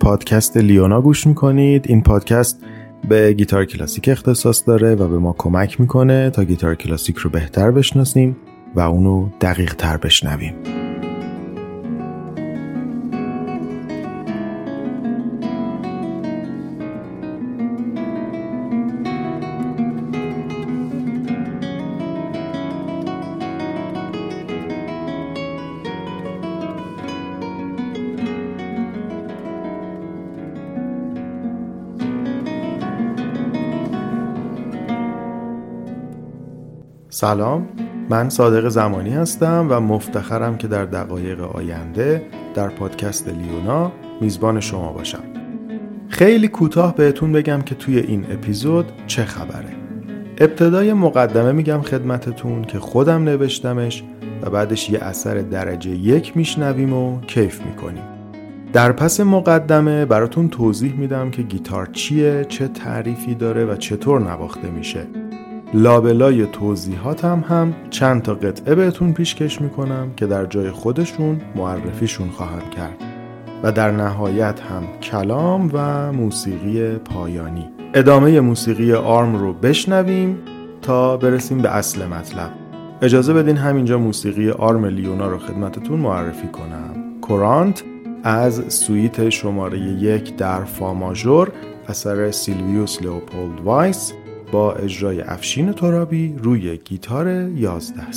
پادکست لیونا گوش می‌کنید. این پادکست به گیتار کلاسیک اختصاص داره و به ما کمک می‌کنه تا گیتار کلاسیک رو بهتر بشناسیم و اونو دقیق تر بشنویم. سلام. من صادق زمانی هستم و مفتخرم که در دقایق آینده در پادکست لیونا میزبان شما باشم. خیلی کوتاه بهتون بگم که توی این اپیزود چه خبره. ابتدای مقدمه میگم خدمتتون که خودم نوشتمش و بعدش یه اثر درجه یک میشنویم و کیف می‌کنیم. در پس مقدمه براتون توضیح میدم که گیتار چیه، چه تعریفی داره و چطور نواخته میشه. لابلای توضیحاتم هم چند تا قطعه بهتون پیشکش می‌کنم که در جای خودشون معرفیشون خواهم کرد. و در نهایت هم کلام و موسیقی پایانی. ادامه موسیقی آرم رو بشنویم تا برسیم به اصل مطلب. اجازه بدین همینجا موسیقی آرم لیونا رو خدمتتون معرفی کنم. کورانت از سویت شماره یک در فاماژور اثر سیلویوس لئوپولد وایس. با اجرای افشین ترابی روی گیتار یازده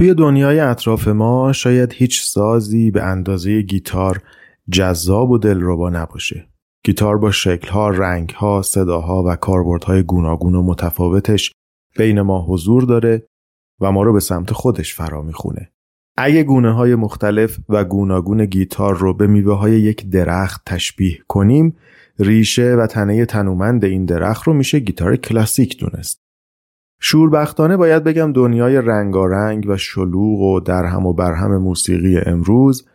توی دنیای اطراف ما شاید هیچ سازی به اندازه گیتار جذاب و دلربا نباشه. گیتار با شکلها، رنگها، صداها و کاربردهای گوناگون و متفاوتش بین ما حضور داره و ما رو به سمت خودش فرا می‌خونه. اگه گونه های مختلف و گوناگون گیتار رو به میوه های یک درخت تشبیه کنیم ریشه و تنه تنومند این درخت رو میشه گیتار کلاسیک دونست. شوربختانه باید بگم دنیای رنگارنگ و شلوغ و درهم و برهم موسیقی امروز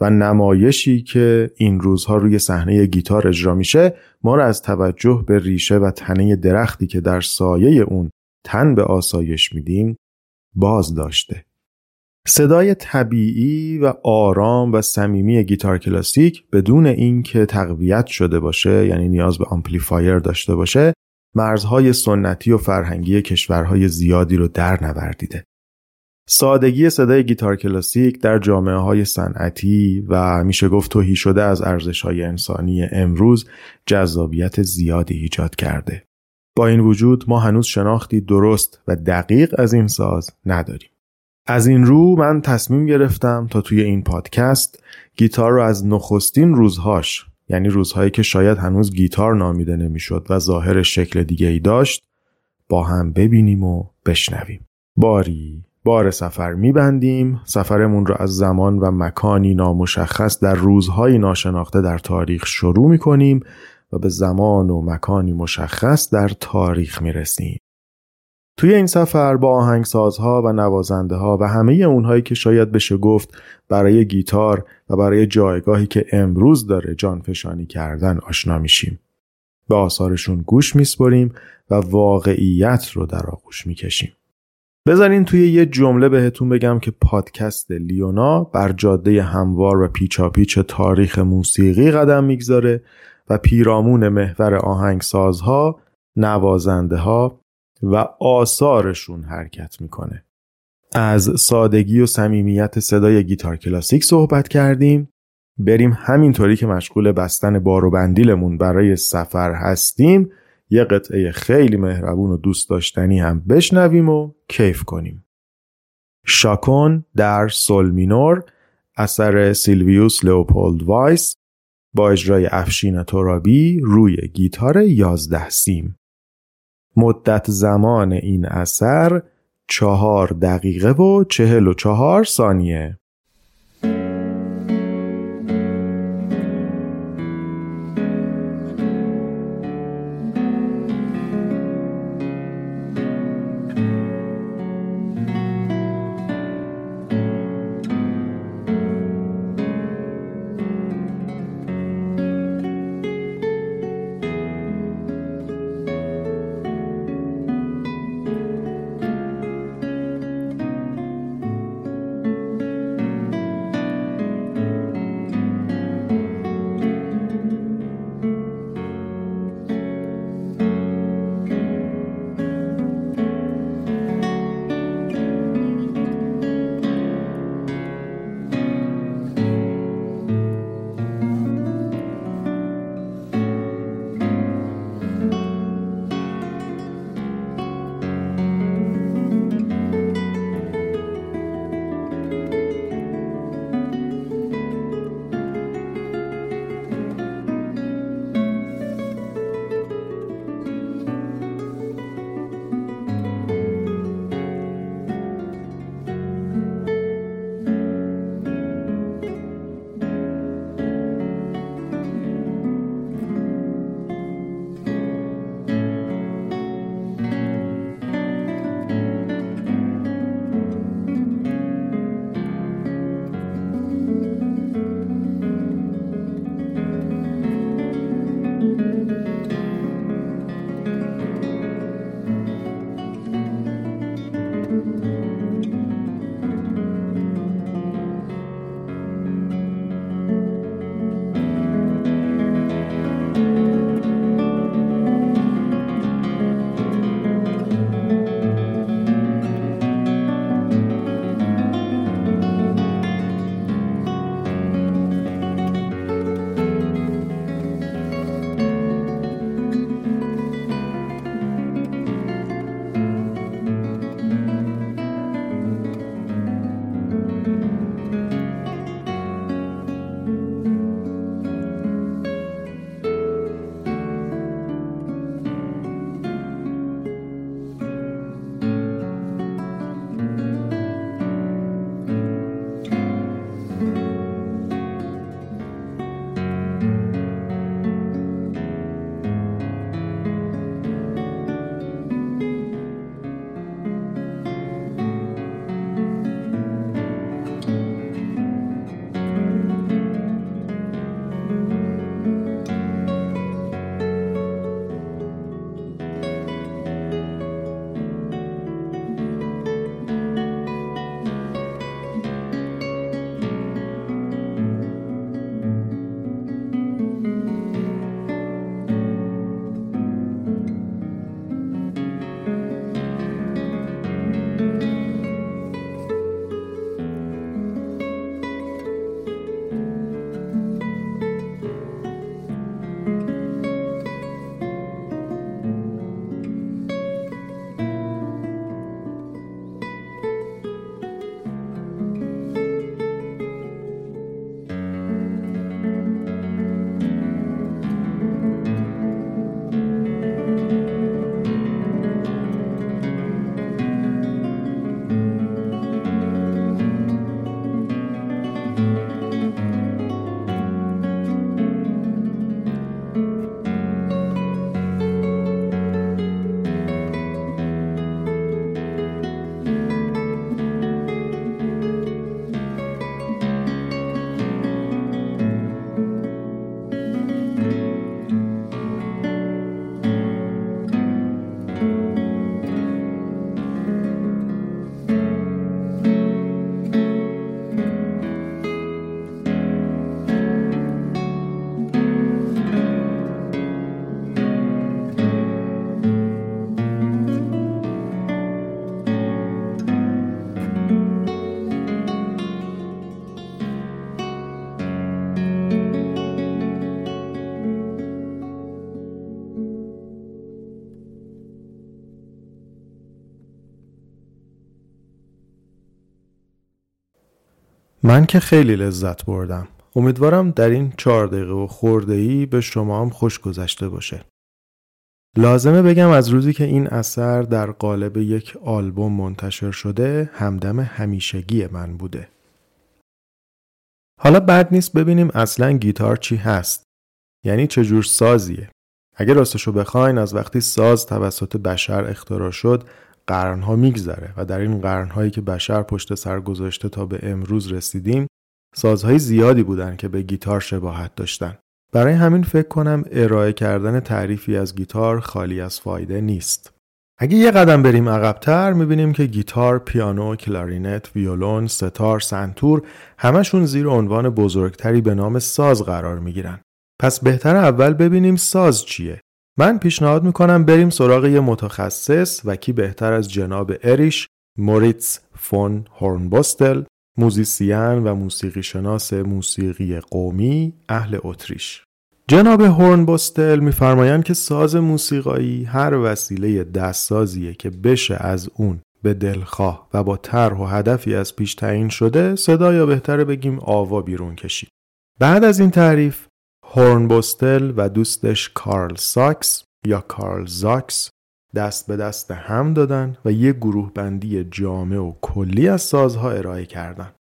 و نمایشی که این روزها روی صحنه گیتار اجرا میشه ما را از توجه به ریشه و تنه درختی که در سایه اون تن به آسایش میدیم باز داشته. صدای طبیعی و آرام و صمیمی گیتار کلاسیک بدون اینکه تقویت شده باشه یعنی نیاز به amplifier داشته باشه مرزهای سنتی و فرهنگی کشورهای زیادی رو در نوردیده. سادگی صدای گیتار کلاسیک در جامعه های صنعتی و میشه گفت توهی شده از ارزش های انسانی امروز جذابیت زیادی ایجاد کرده. با این وجود ما هنوز شناختی درست و دقیق از این ساز نداریم. از این رو من تصمیم گرفتم تا توی این پادکست گیتار رو از نخستین روزهاش یعنی روزهایی که شاید هنوز گیتار نامیده نمی‌شد و ظاهر شکل دیگه ای داشت با هم ببینیم و بشنویم. باری بار سفر میبندیم. سفرمون رو از زمان و مکانی نامشخص در روزهای ناشناخته در تاریخ شروع می‌کنیم و به زمان و مکانی مشخص در تاریخ می‌رسیم. توی این سفر با آهنگسازها و نوازنده ها و همه اونهایی که شاید بشه گفت برای گیتار و برای جایگاهی که امروز داره جانفشانی کردن آشنا میشیم. به آثارشون گوش میسپریم و واقعیت رو در آغوش می‌کشیم. بذارین توی یه جمله بهتون بگم که پادکست لیونا بر جاده هموار و پیچاپیچ تاریخ موسیقی قدم می‌گذاره و پیرامون محور آهنگسازها، نوازنده ها و آثارشون حرکت می‌کنه. از سادگی و صمیمیت صدای گیتار کلاسیک صحبت کردیم. بریم همینطوری که مشغول بستن بار و بندیلمون برای سفر هستیم یه قطعه خیلی مهربون و دوست داشتنی هم بشنویم و کیف کنیم. شاکون در سول مینور اثر سیلویوس لئوپولد وایس با اجرای افشین ترابی روی گیتار یازده سیم. مدت زمان این اثر چهار دقیقه و چهل و چهار ثانیه. من که خیلی لذت بردم. امیدوارم در این چهار دقیقه و خورده ای به شما هم خوش گذشته باشه. لازمه بگم از روزی که این اثر در قالب یک آلبوم منتشر شده همدم همیشگی من بوده. حالا بد نیست ببینیم اصلا گیتار چی هست. یعنی چجور سازیه. اگر راستشو بخواین از وقتی ساز توسط بشر اختراع شد قرنها میگذره و در این قرنهایی که بشر پشت سر گذاشته تا به امروز رسیدیم سازهای زیادی بودن که به گیتار شباهت داشتن برای همین فکر کنم ارائه کردن تعریفی از گیتار خالی از فایده نیست اگه یه قدم بریم عقبتر می‌بینیم که گیتار، پیانو، کلارینت، ویولون، ستار، سنتور همشون زیر عنوان بزرگتری به نام ساز قرار می‌گیرن. پس بهتر اول ببینیم ساز چیه. من پیشنهاد می‌کنم بریم سراغ یه متخصص و کی بهتر از جناب اریش موریتس فون هورنبوستل موزیسین و موسیقی شناس موسیقی قومی اهل اتریش. جناب هورنبوستل میفرمایند که ساز موسیقایی هر وسیله دستسازیه که بشه از اون به دلخواه و با طرح و هدفی از پیش تعیین شده صدا یا بهتره بگیم آوا بیرون کشید. بعد از این تعریف هورنبوستل و دوستش کارل ساکس یا کارل زاکس دست به دست هم دادن و یک گروه بندی جامع و کلی از سازها ارائه کردند.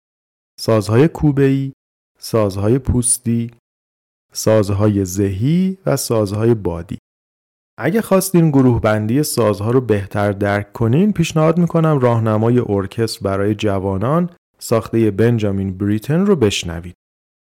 سازهای کوبه‌ای، سازهای پوستی، سازهای زهی و سازهای بادی. اگه خواستین گروه بندی سازها رو بهتر درک کنین پیشنهاد می‌کنم راهنمای ارکستر برای جوانان ساخته بنجامین بریتن رو بشنوید.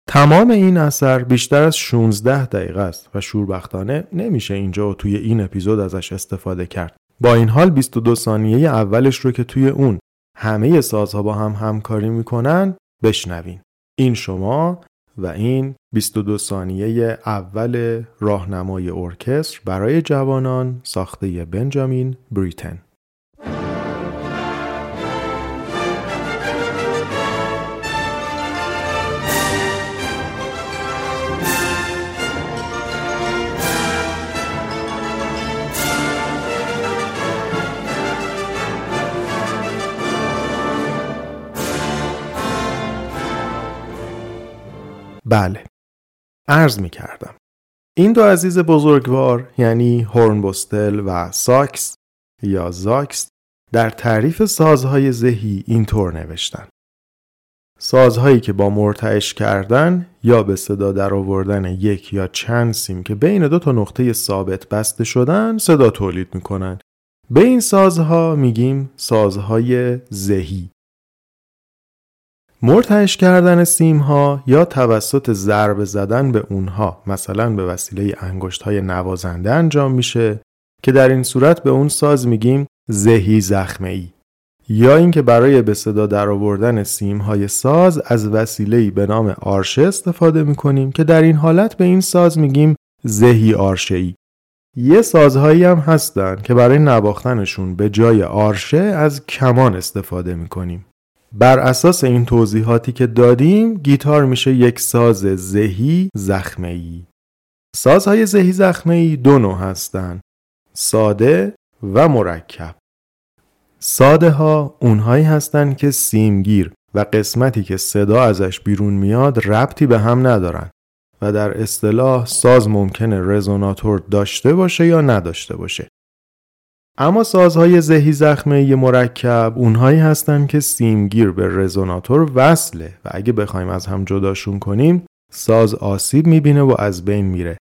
تمام این اثر بیشتر از 16 دقیقه است و شوربختانه نمیشه اینجا و توی این اپیزود ازش استفاده کرد. با این حال 22 ثانیه اولش رو که توی اون همه سازها با هم همکاری می‌کنن بشنوین. این شما و این 22 ثانیه اول راهنمای ارکستر برای جوانان ساخته بنجامین بریتن. بله. عرض می کردم این دو عزیز بزرگوار یعنی هورنبوستل و ساکس یا زاکس در تعریف سازهای ذهی اینطور نوشتن. سازهایی که با مرتعش کردن یا به صدا در آوردن یک یا چند سیم که بین دو تا نقطه ثابت بسته شدن صدا تولید می‌کنن. به این سازها میگیم سازهای ذهی. مرتعش کردن سیم ها یا توسط ضرب زدن به اونها مثلا به وسیله انگشت های نوازنده انجام میشه که در این صورت به اون ساز میگیم زهی زخمه ای یا اینکه برای به صدا در آوردن سیم های ساز از وسیله به نام آرشه استفاده می‌کنیم که در این حالت به این ساز میگیم زهی آرشه ای یه سازهایی هم هستن که برای نواختنشون به جای آرشه از کمان استفاده می‌کنیم. بر اساس این توضیحاتی که دادیم گیتار میشه یک ساز زهی زخمه ای. سازهای زهی زخمه ای دو نوع هستند. ساده و مرکب. ساده ها اونهایی هستند که سیمگیر و قسمتی که صدا ازش بیرون میاد ربطی به هم ندارن و در اصطلاح ساز ممکنه رزوناتور داشته باشه یا نداشته باشه. اما سازهای زهی زخمه مرکب اونهایی هستن که سیمگیر به رزوناتور وصله و اگه بخوایم از هم جداشون کنیم ساز آسیب می‌بینه و از بین میره.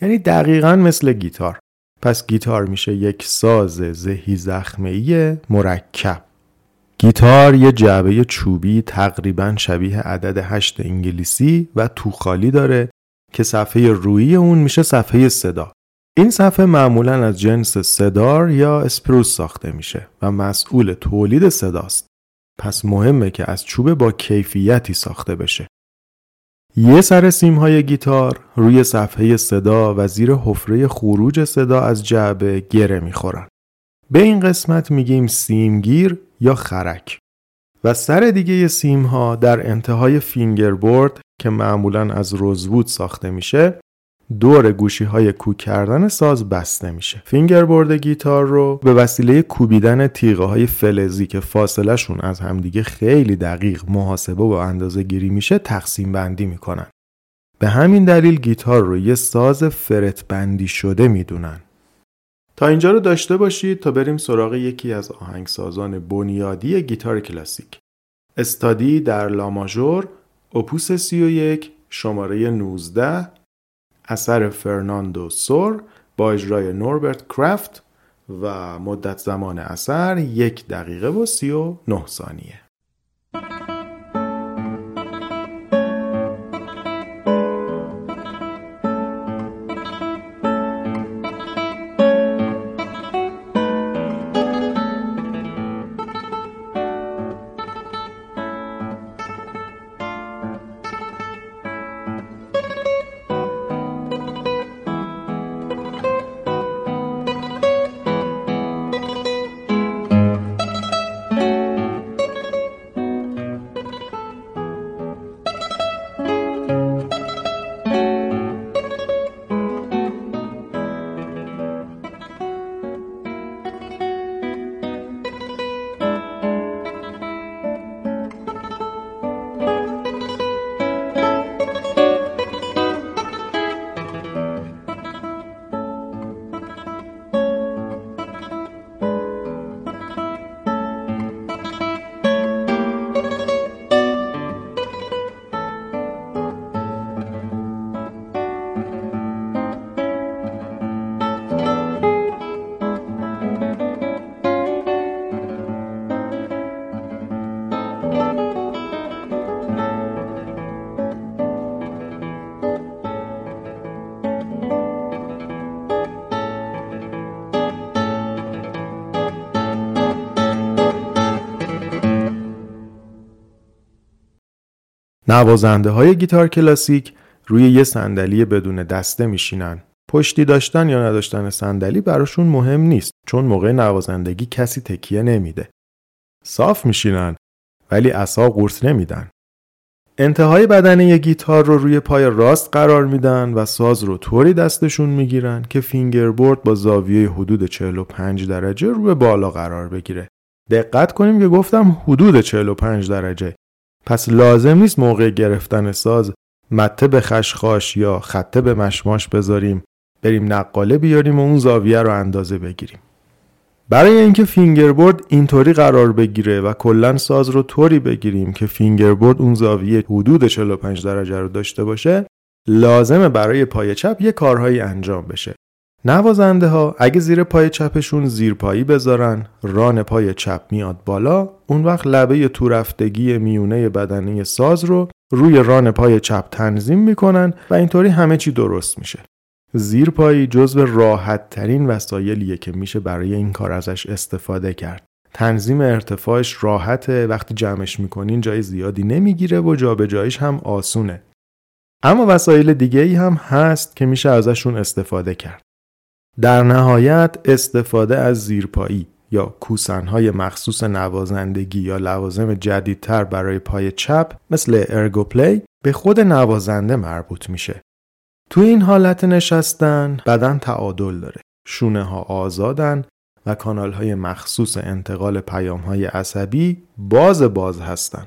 یعنی دقیقا مثل گیتار. پس گیتار میشه یک ساز زهی زخمه مرکب. گیتار یه جعبه چوبی تقریبا شبیه عدد هشت انگلیسی و توخالی داره که صفحه روی اون میشه صفحه صدا. این صفحه معمولا از جنس cedar یا spruce ساخته میشه و مسئول تولید صداست. پس مهمه که از چوب با کیفیتی ساخته بشه. یه سر سیم های گیتار روی صفحه صدا و زیر حفره خروج صدا از جعبه گره می‌خورن. به این قسمت میگیم سیمگیر یا خرک. و سر دیگه سیم ها در انتهای fingerboard که معمولا از rosewood ساخته میشه دور گوشی های کوک کردن ساز بسته میشه. fingerboard گیتار رو به وسیله کوبیدن تیغه های فلزی که فاصله شون از همدیگه خیلی دقیق محاسبه و اندازه گیری میشه تقسیم بندی می‌کنن. به همین دلیل گیتار رو یه ساز fret بندی شده می‌دونن. تا اینجا رو داشته باشید تا بریم سراغ یکی از آهنگسازان بنیادی گیتار کلاسیک. اتودی در لاماژور اپوس 31 شماره 19 اثر فرناندو سور با اجرای نوربرت کرافت و مدت زمان اثر یک دقیقه و سی و نه ثانیه. نوازنده های گیتار کلاسیک روی یه صندلی بدون دسته میشینن. پشتی داشتن یا نداشتن صندلی براشون مهم نیست چون موقع نوازندگی کسی تکیه نمیده. صاف میشینن ولی اصا قورت نمیدن. انتهای بدنه گیتار رو روی پای راست قرار میدن و ساز رو طوری دستشون می‌گیرن که فینگربورد با زاویه حدود 45 درجه روی بالا قرار بگیره. دقت کنیم که گفتم حدود 45 درجه پس لازم نیست موقع گرفتن ساز مته به خشخاش یا خطه به مشماش بذاریم. بریم نقاله بیاریم و اون زاویه رو اندازه بگیریم. برای اینکه fingerboard اینطوری قرار بگیره و کلا ساز رو طوری بگیریم که fingerboard اون زاویه حدود 45 درجه رو داشته باشه لازمه برای پای چپ یه کارهایی انجام بشه. نوازنده ها اگه زیر پای چپشون زیر پایی بذارن ران پای چپ میاد بالا اون وقت لبه تو رفتگی میونه بدنی ساز رو روی ران پای چپ تنظیم می‌کنن و اینطوری همه چی درست میشه. زیر پایی جزو راحت ترین وسایلیه که میشه برای این کار ازش استفاده کرد. تنظیم ارتفاعش راحته وقتی جمعش می‌کنین جای زیادی نمی‌گیره و جابجاییش هم آسونه. اما وسایل دیگه ای هم هست که میشه ازشون استفاده کرد. در نهایت استفاده از زیرپایی یا کوسنهای مخصوص نوازندگی یا لوازم جدیدتر برای پای چپ مثل ارگوپلی به خود نوازنده مربوط میشه. تو این حالت نشستن بدن تعادل داره. شونه ها آزادن و کانال های مخصوص انتقال پیام های عصبی باز باز هستن.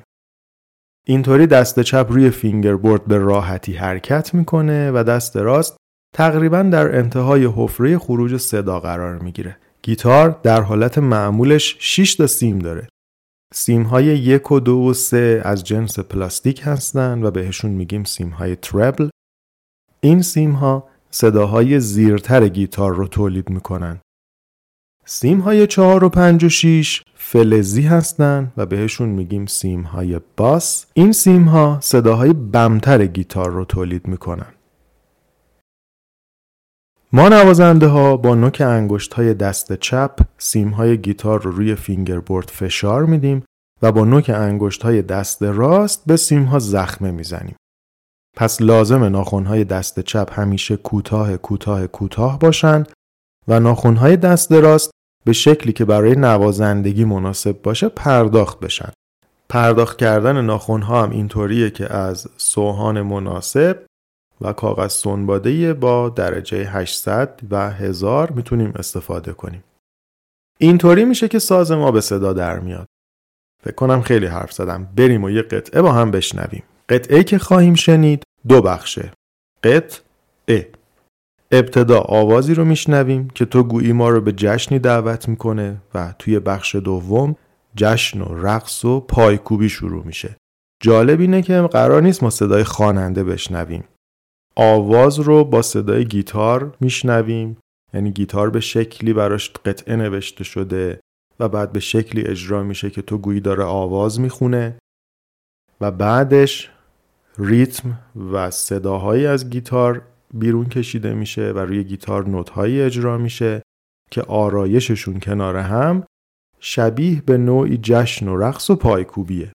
اینطوری دست چپ روی fingerboard به راحتی حرکت می‌کنه و دست راست تقریبا در انتهای حفره خروج صدا قرار می‌گیره. گیتار در حالت معمولش 6 تا سیم داره. سیم های یک و دو و سه از جنس پلاستیک هستند و بهشون میگیم سیم های treble. این سیم ها صداهای زیرتر گیتار رو تولید می‌کنن. سیم های چهار و پنج و شیش فلزی هستند و بهشون میگیم سیم های باس. این سیم ها صداهای بمتر گیتار رو تولید می‌کنن. ما نوازنده ها با نوک انگشت های دست چپ سیم های گیتار رو روی فینگربورد فشار میدیم و با نوک انگشت های دست راست به سیم ها زخمه می‌زنیم. پس لازم ناخن های دست چپ همیشه کوتاه کوتاه کوتاه باشن و ناخن های دست راست به شکلی که برای نوازندگی مناسب باشه پرداخت بشن. پرداخت کردن ناخن ها هم اینطوریه که از سوهان مناسب و کاغذ سنباده با درجه 800 و 1000 می‌تونیم استفاده کنیم. اینطوری میشه که ساز ما به صدا در میاد. فکر کنم خیلی حرف زدم. بریم و یه قطعه با هم بشنویم. قطعه که خواهیم شنید دو بخشه. قطعه ابتدا آوازی رو میشنویم که تو گویی ما رو به جشنی دعوت می‌کنه و توی بخش دوم جشن و رقص و پایکوبی شروع میشه. جالب اینه که قرار نیست ما صدای خواننده بشنویم. آواز رو با صدای گیتار میشنویم. یعنی گیتار به شکلی براش قطعه نوشته شده و بعد به شکلی اجرا میشه که تو گویی داره آواز می‌خونه. و بعدش ریتم و صداهایی از گیتار بیرون کشیده میشه و روی گیتار نوتهایی اجرا میشه که آرایششون کنار هم شبیه به نوعی جشن و رقص و پایکوبیه.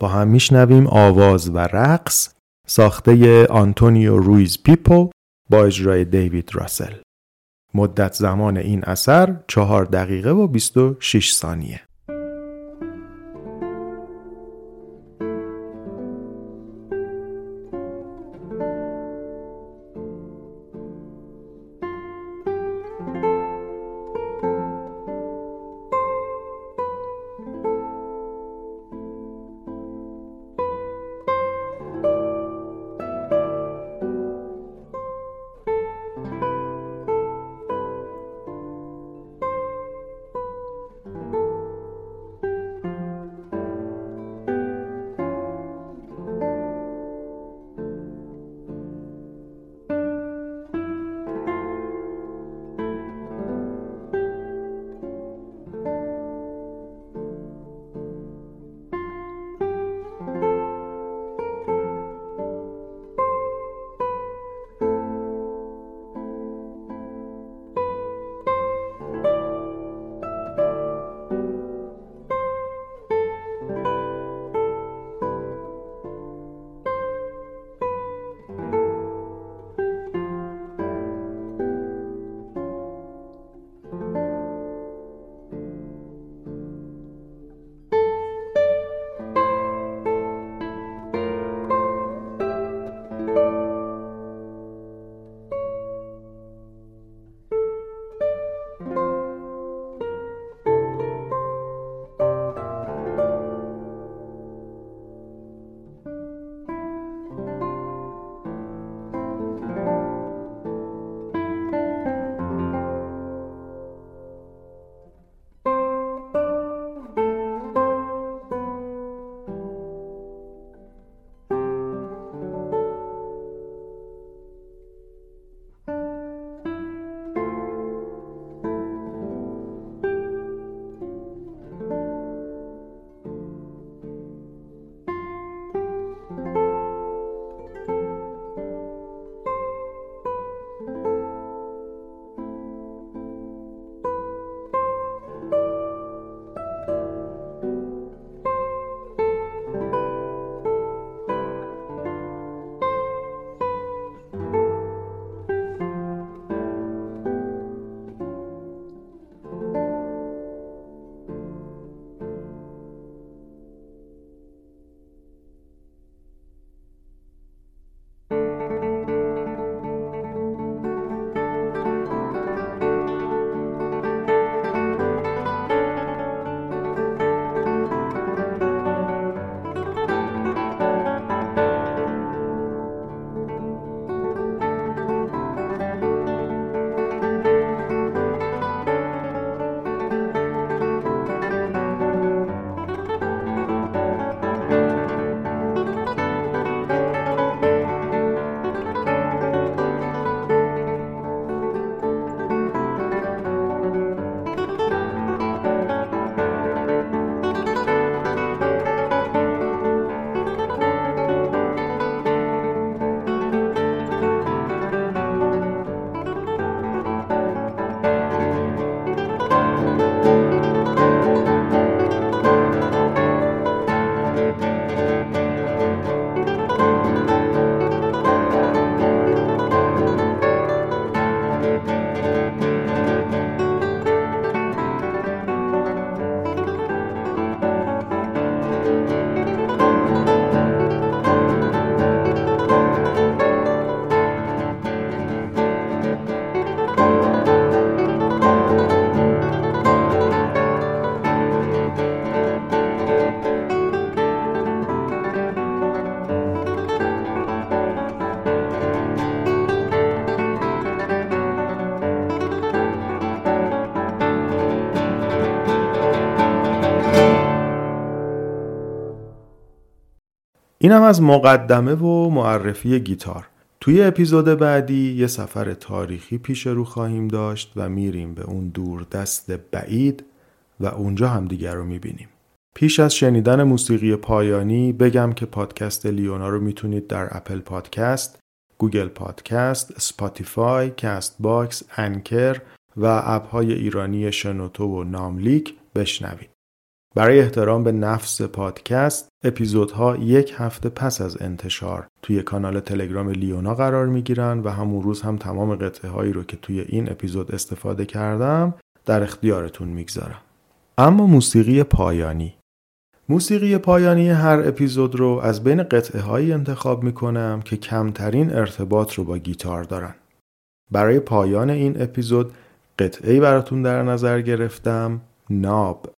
با هم میشنویم آواز و رقص. ساخته آنتونیو رویز پیپو با اجرای دیوید راسل. مدت زمان این اثر چهار دقیقه و 26 ثانیه. اینم از مقدمه و معرفی گیتار توی اپیزود بعدی یه سفر تاریخی پیش رو خواهیم داشت و میریم به اون دور دست بعید و اونجا هم دیگر رو می‌بینیم. پیش از شنیدن موسیقی پایانی بگم که پادکست لیونا رو می‌تونید در Apple Podcasts، Google Podcasts، Spotify، Castbox، Anchor و app های ایرانی شنوتو و ناملیک بشنوید. برای احترام به نفس پادکست اپیزودها یک هفته پس از انتشار توی کانال تلگرام لیونا قرار می گیرن و همون روز هم تمام قطعه هایی رو که توی این اپیزود استفاده کردم در اختیارتون می‌گذارم. اما موسیقی پایانی موسیقی پایانی هر اپیزود رو از بین قطعه هایی انتخاب می کنم که کمترین ارتباط رو با گیتار دارن. برای پایان این اپیزود قطعه براتون در نظر گرفتم ناب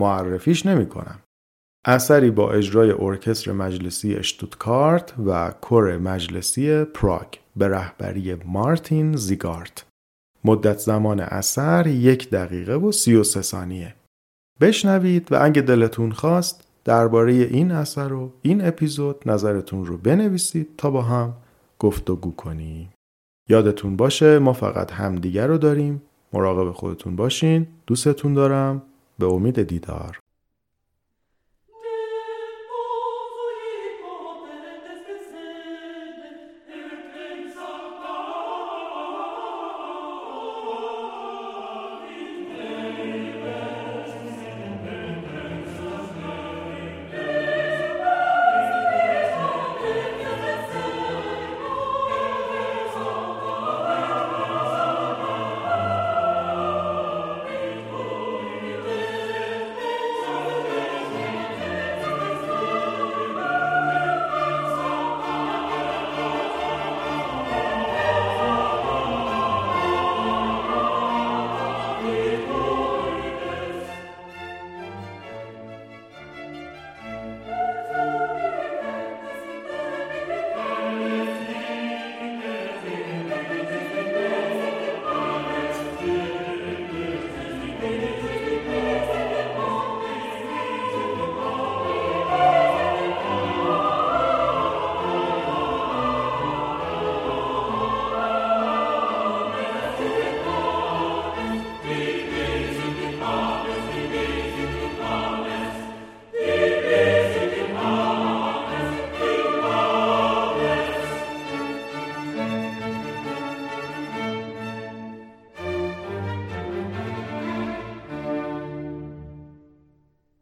معرفیش نمی کنم. اثری با اجرای ارکستر مجلسی اشتوتکارت و کور مجلسی پراگ به رهبری مارتین زیگارت. مدت زمان اثر یک دقیقه و سی و سه ثانیه. بشنوید و اگه دلتون خواست درباره این اثر و این اپیزود نظرتون رو بنویسید تا با هم گفتگو کنیم. یادتون باشه ما فقط همدیگر رو داریم. مراقب خودتون باشین. دوستتون دارم. به امید دیدار.